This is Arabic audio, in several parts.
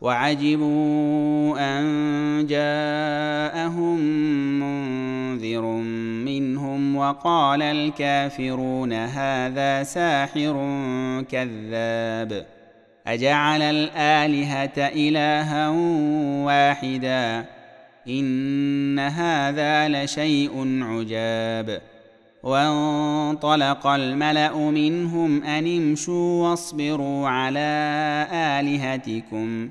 وعجبوا أن جاءهم منذر منهم وقال الكافرون هذا ساحر كذاب. أجعل الآلهة إلها واحدا. إن هذا لشيء عجاب. وانطلق الملأ منهم أن امشوا واصبروا على آلهتكم.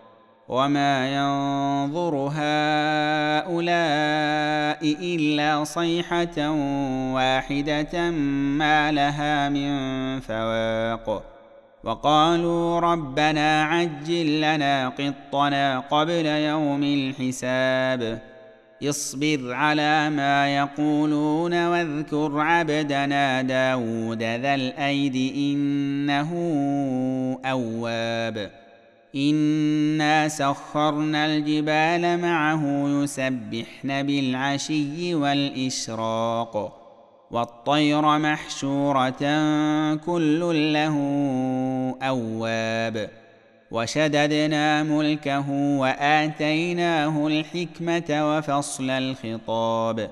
وما ينظر هؤلاء الا صيحه واحدة ما لها من فواق وقالوا ربنا عجل لنا قطنا قبل يوم الحساب اصبر على ما يقولون واذكر عبدنا داود ذا الايد انه اواب انا سخرنا الجبال معه يسبحن بالعشي والاشراق والطير محشوره كل له اواب وشددنا ملكه واتيناه الحكمه وفصل الخطاب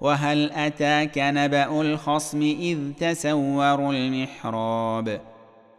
وهل اتاك نبا الخصم اذ تسوروا المحراب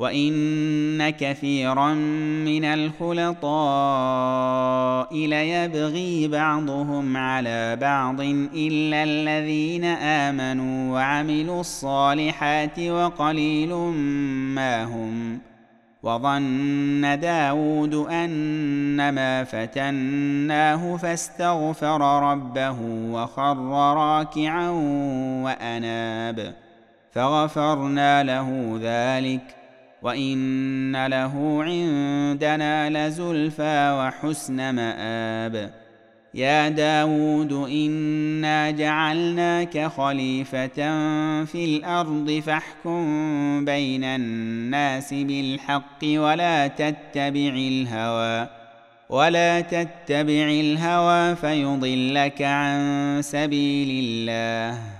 وان كثيرا من الخلطاء ليبغي بعضهم على بعض الا الذين امنوا وعملوا الصالحات وقليل ما هم وظن داود انما فتناه فاستغفر ربه وخر راكعا واناب فغفرنا له ذلك وان له عندنا لزلفى وحسن مآب. يا داود انا جعلناك خليفه في الأرض فاحكم بين الناس بالحق ولا تتبع الهوى ولا تتبع الهوى فيضلك عن سبيل الله.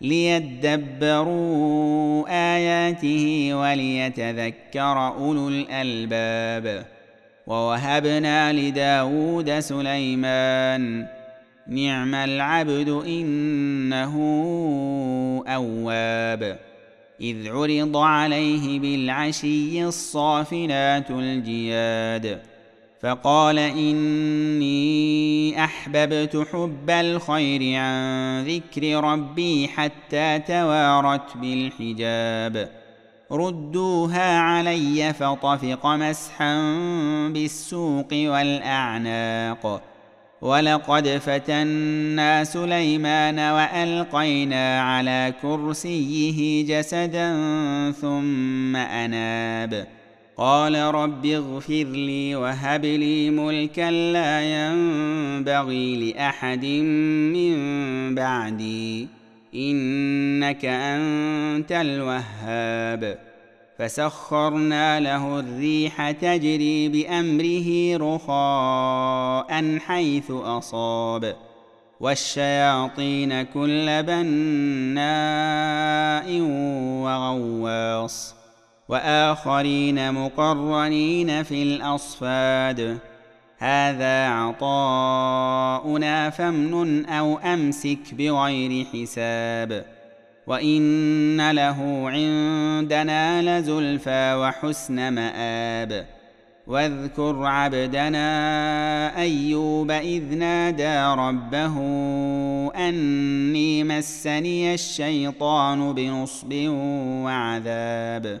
ليدبروا آياته وليتذكر أولو الألباب. ووهبنا لداود سليمان نعم العبد إنه أواب. إذ عرض عليه بالعشي الصافنات الجياد. فقال إني أحببت حب الخير عن ذكر ربي حتى توارت بالحجاب. ردوها علي فطفق مسحا بالسوق والأعناق. ولقد فتنا سليمان وألقينا على كرسيه جسدا ثم أناب. قال رب اغفر لي وهب لي ملكا لا ينبغي لأحد من بعدي إنك أنت الوهاب. فسخرنا له الريح تجري بأمره رخاء حيث أصاب. والشياطين كل بناء وغواص. وآخرين مقرنين في الأصفاد. هذا عطاؤنا فامنن أو أمسك بغير حساب. وإن له عندنا لزلفى وحسن مآب. واذكر عبدنا أيوب إذ نادى ربه أني مسني الشيطان بنصب وعذاب.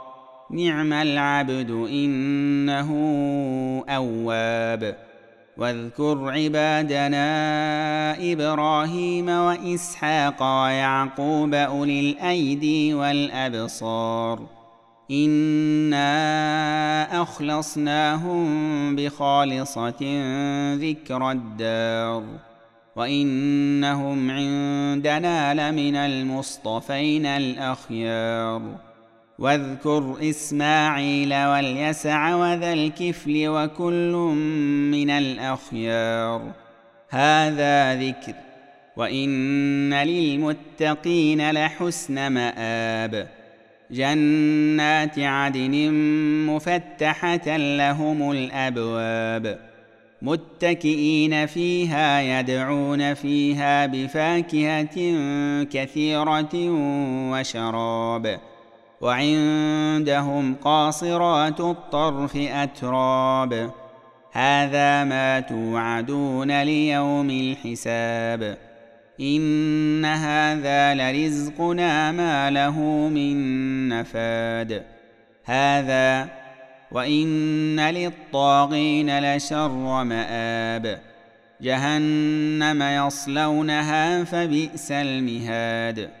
نعم العبد إنه أواب. واذكر عبادنا إبراهيم وإسحاق ويعقوب أولي الأيدي والأبصار. إنا أخلصناهم بخالصة ذكر الدار. وإنهم عندنا لمن المصطفين الأخيار. واذكر إسماعيل واليسع وذا الكفل وكل من الأخيار. هذا ذكر وإن للمتقين لحسن مآب. جنات عدن مفتحة لهم الأبواب. متكئين فيها يدعون فيها بفاكهة كثيرة وشراب. وعندهم قاصرات الطرف أتراب. هذا ما توعدون ليوم الحساب. إن هذا لرزقنا ما له من نفاد. هذا وإن للطاغين لشر مآب. جهنم يصلونها فبئس المهاد.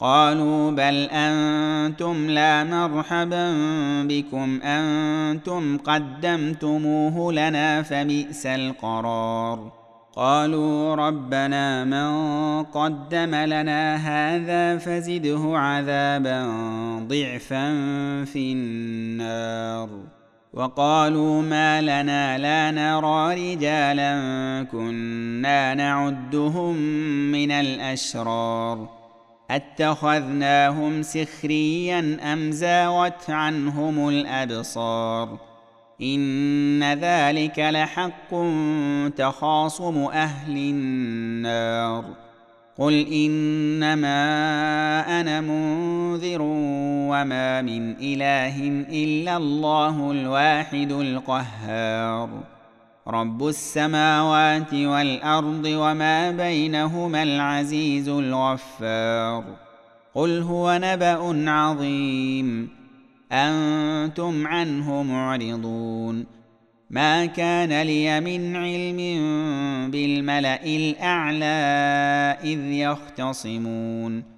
قالوا بل أنتم لا مرحبا بكم أنتم قدمتموه لنا فبئس القرار. قالوا ربنا من قدم لنا هذا فزده عذابا ضعفا في النار. وقالوا ما لنا لا نرى رجالا كنا نعدهم من الأشرار. أتخذناهم سخريا أم زاغت عنهم الأبصار؟ إن ذلك لحق تخاصم أهل النار. قل إنما أنا منذر وما من إله إلا الله الواحد القهار. رب السماوات والارض وما بينهما العزيز الغفار قل هو نبا عظيم أنتم عنه معرضون ما كان لي من علم بالملا الاعلى اذ يختصمون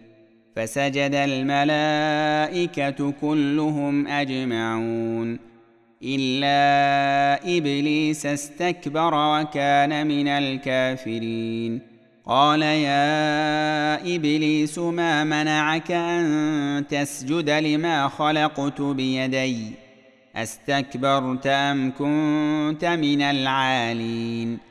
فسجد الملائكة كلهم أجمعون. إلا إبليس استكبر وكان من الكافرين. قال يا إبليس ما منعك أن تسجد لما خلقت بيدي؟ أستكبرت أم كنت من العالين؟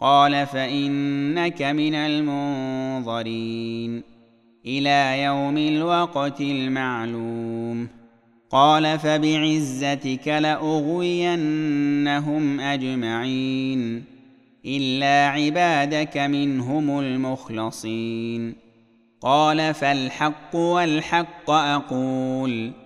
قال فإنك من المنظرين إلى يوم الوقت المعلوم. قال فبعزتك لأغوينهم أجمعين إلا عبادك منهم المخلصين. قال فالحق والحق أقول.